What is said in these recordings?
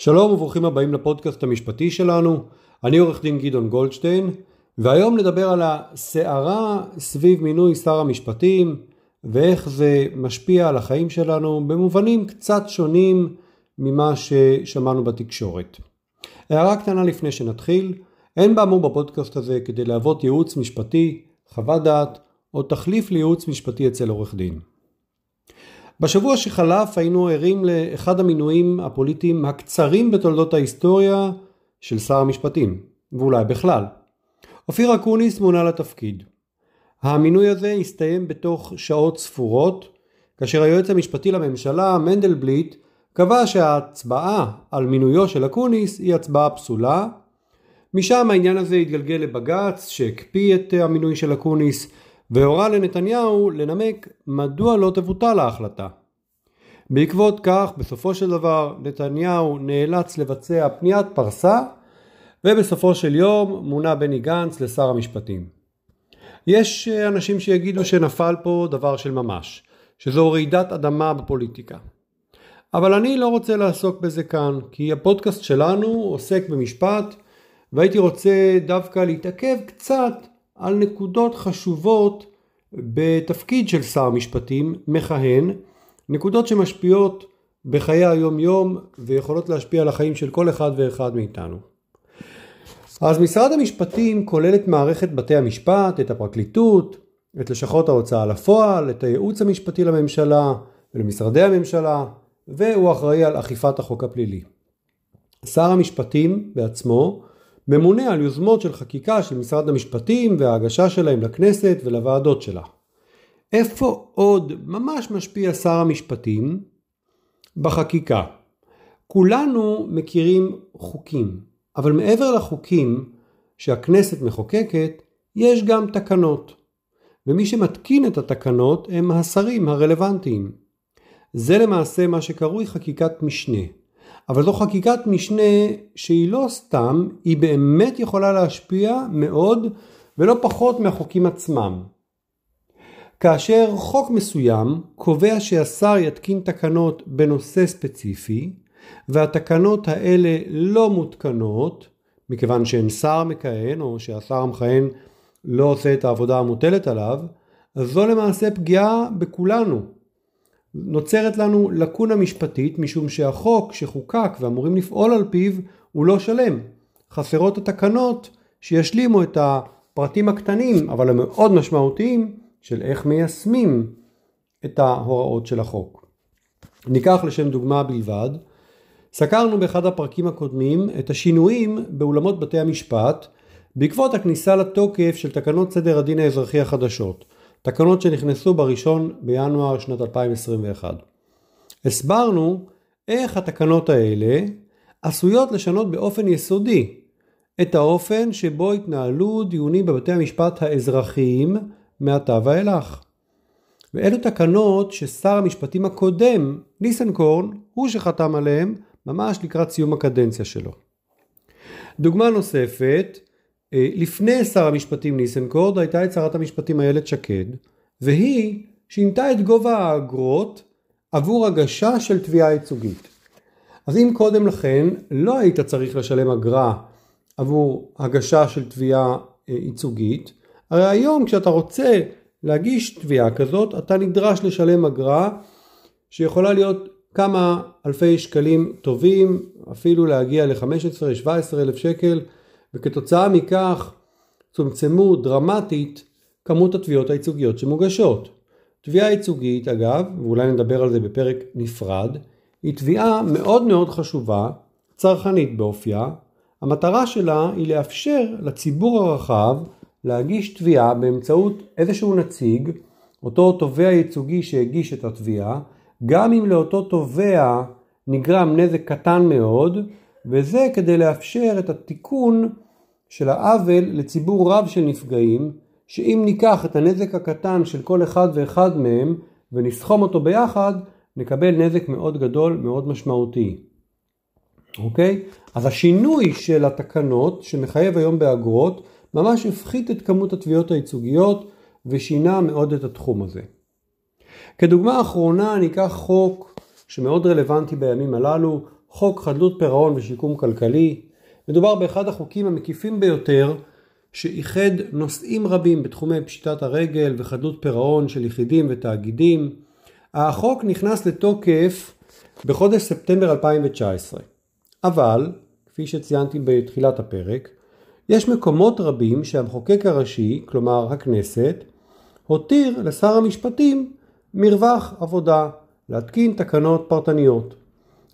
שלום וברוכים הבאים לפודקאסט המשפטי שלנו, אני עורך דין גדעון גולדשטיין, והיום נדבר על הסערה סביב מינוי שר המשפטים ואיך זה משפיע על החיים שלנו במובנים קצת שונים ממה ששמענו בתקשורת. הערה קטנה לפני שנתחיל, אין באמור בפודקאסט הזה כדי להוות ייעוץ משפטי, חוות דעת או תחליף לייעוץ משפטי אצל עורך דין. בשבוע שחלף היינו ערים לאחד המינויים הפוליטיים הקצרים בתולדות ההיסטוריה של שר המשפטים, ואולי בכלל. אופיר אקוניס מונה לתפקיד. המינוי הזה הסתיים בתוך שעות ספורות, כאשר היועץ המשפטי לממשלה, מנדלבליט, קבע שההצבעה על מינויו של אקוניס היא הצבעה פסולה. משם העניין הזה התגלגל לבג"ץ שהקפיא את המינוי של אקוניס והורה לנתניהו לנמק מדוע לא תבוטל ההחלטה. בעקבות כך בסופו של דבר נתניהו נאלץ לבצע פניית פרסה ובסופו של יום מונה בני גנץ לשר המשפטים. יש אנשים שיגידו שנפל פה דבר של ממש, שזו רעידת אדמה בפוליטיקה. אבל אני לא רוצה לעסוק בזה כאן, כי הפודקאסט שלנו עוסק במשפט והייתי רוצה דווקא להתעכב קצת על נקודות חשובות בתפקיד של שר משפטים מכהן, נקודות שמשפיעות בחיי היום יום ויכולות להשפיע על החיים של כל אחד ואחד מאיתנו. אז משרד המשפטים כולל את מערכת בתי המשפט, את הפרקליטות, את לשכות ההוצאה לפועל, את הייעוץ המשפטי לממשלה ולמשרדי הממשלה, והוא אחראי על אכיפת החוק הפלילי. שר המשפטים בעצמו ממונה על יוזמות של חקיקה של משרד המשפטים וההגשה שלהם לכנסת ולוועדות שלה. איפה עוד ממש משפיע שר המשפטים? בחקיקה. כולנו מכירים חוקים, אבל מעבר לחוקים שהכנסת מחוקקת, יש גם תקנות. ומי שמתקין את התקנות הם השרים הרלוונטיים. זה למעשה מה שקרוי חקיקת משנה. אבל זו חקיקת משנה שהיא לא סתם, היא באמת יכולה להשפיע מאוד ולא פחות מהחוקים עצמם. כאשר חוק מסוים קובע שהשר יתקין תקנות בנושא ספציפי והתקנות האלה לא מותקנות מכיוון שאין שר מכהן או שהשר המכהן לא עושה את העבודה המוטלת עליו אז זו למעשה פגיעה בכולנו נוצרת לנו לקונה משפטית משום שהחוק שחוקק ואמורים לפעול על פיו הוא לא שלם. חסרות התקנות שישלימו את הפרטים הקטנים אבל המאוד משמעותיים של איך מיישמים את ההוראות של החוק. ניקח לשם דוגמה בלבד, סקרנו באחד הפרקים הקודמים את השינויים באולמות בתי המשפט בעקבות הכניסה לתוקף של תקנות סדר הדין האזרחי החדשות. תקנות שנכנסו בראשון בינואר שנת 2021. הסברנו איך התקנות האלה עשויות לשנות באופן יסודי את האופן שבו התנהלו דיונים בבתי המשפט האזרחיים מעתה ואילך. ואלו תקנות ששר המשפטים הקודם, ניסנקורן, הוא שחתם עליהם ממש לקראת סיום הקדנציה שלו. דוגמה נוספת לפני שר המשפטים ניסנקורד הייתה את שרת המשפטים איילת שקד והיא שינתה את גובה האגרות עבור הגשה של תביעה ייצוגית. אז אם קודם לכן לא היית צריך לשלם אגרה עבור הגשה של תביעה אה, ייצוגית, הרי היום כשאתה רוצה להגיש תביעה כזאת אתה נדרש לשלם אגרה שיכולה להיות כמה אלפי שקלים טובים, אפילו להגיע ל-15-17 אלף שקל וכתוצאה מכך צומצמו דרמטית כמות התביעות הייצוגיות שמוגשות. תביעה ייצוגית אגב, ואולי נדבר על זה בפרק נפרד, היא תביעה מאוד מאוד חשובה, צרכנית באופייה, המטרה שלה היא לאפשר לציבור הרחב להגיש תביעה באמצעות איזשהו נציג, אותו תובע ייצוגי שהגיש את התביעה, גם אם לאותו תובע נגרם נזק קטן מאוד, וזה כדי לאפשר את התיקון של העוול לציבור רב של נפגעים, שאם ניקח את הנזק הקטן של כל אחד ואחד מהם ונסכום אותו ביחד, נקבל נזק מאוד גדול, מאוד משמעותי. אוקיי? אז השינוי של התקנות שמחייב היום באגרות ממש הפחית את כמות התביעות הייצוגיות ושינה מאוד את התחום הזה. כדוגמה אחרונה ניקח חוק שמאוד רלוונטי בימים הללו, חוק חדלות פירעון ושיקום כלכלי. מדובר באחד החוקים המקיפים ביותר שאיחד נושאים רבים בתחומי פשיטת הרגל וחדלות פירעון של יחידים ותאגידים. החוק נכנס לתוקף בחודש ספטמבר 2019, אבל, כפי שציינתי בתחילת הפרק, יש מקומות רבים שהמחוקק הראשי, כלומר הכנסת, הותיר לשר המשפטים מרווח עבודה להתקין תקנות פרטניות.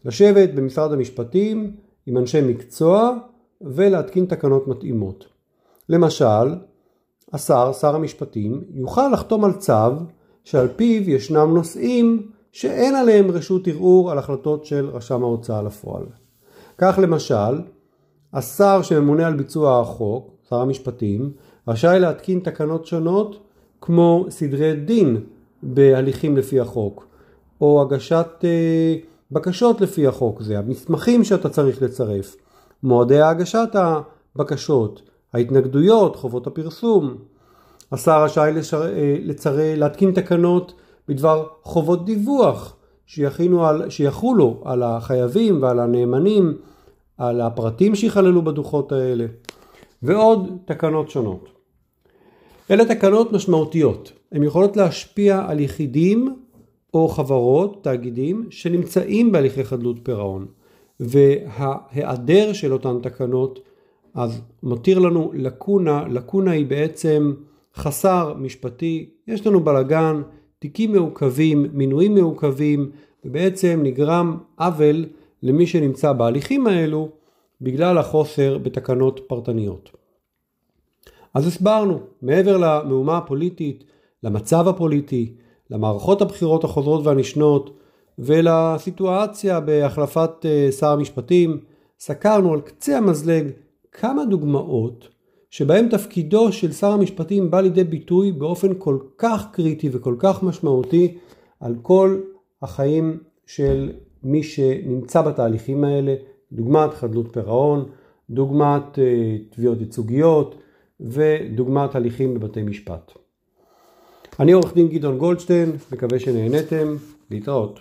לשבת במשרד המשפטים עם אנשי מקצוע ולהתקין תקנות מתאימות. למשל, השר, שר המשפטים, יוכל לחתום על צו שעל פיו ישנם נושאים שאין עליהם רשות ערעור על החלטות של רשם ההוצאה לפועל. כך למשל, השר שממונה על ביצוע החוק, שר המשפטים, רשאי להתקין תקנות שונות כמו סדרי דין בהליכים לפי החוק, או הגשת אה, בקשות לפי החוק זה, המסמכים שאתה צריך לצרף, מועדי הגשת הבקשות, ההתנגדויות, חובות הפרסום. השר רשאי לשר, אה, לצר... להתקין תקנות בדבר חובות דיווח על, שיחולו על החייבים ועל הנאמנים, על הפרטים שיכללו בדוחות האלה, ועוד תקנות שונות. אלה תקנות משמעותיות, הן יכולות להשפיע על יחידים או חברות, תאגידים, שנמצאים בהליכי חדלות פירעון, וההיעדר של אותן תקנות אז מותיר לנו לקונה, לקונה היא בעצם חסר משפטי, יש לנו בלגן, תיקים מעוכבים, מינויים מעוכבים, ובעצם נגרם עוול למי שנמצא בהליכים האלו בגלל החוסר בתקנות פרטניות. אז הסברנו, מעבר למהומה הפוליטית, למצב הפוליטי, למערכות הבחירות החוזרות והנשנות ולסיטואציה בהחלפת אה, שר המשפטים, סקרנו על קצה המזלג כמה דוגמאות שבהם תפקידו של שר המשפטים בא לידי ביטוי באופן כל כך קריטי וכל כך משמעותי על כל החיים של מי שנמצא בתהליכים האלה, דוגמת חדלות פירעון, דוגמת אה, תביעות ייצוגיות ודוגמת הליכים בבתי משפט. אני עורך דין גדעון גולדשטיין, מקווה שנהניתם, להתראות.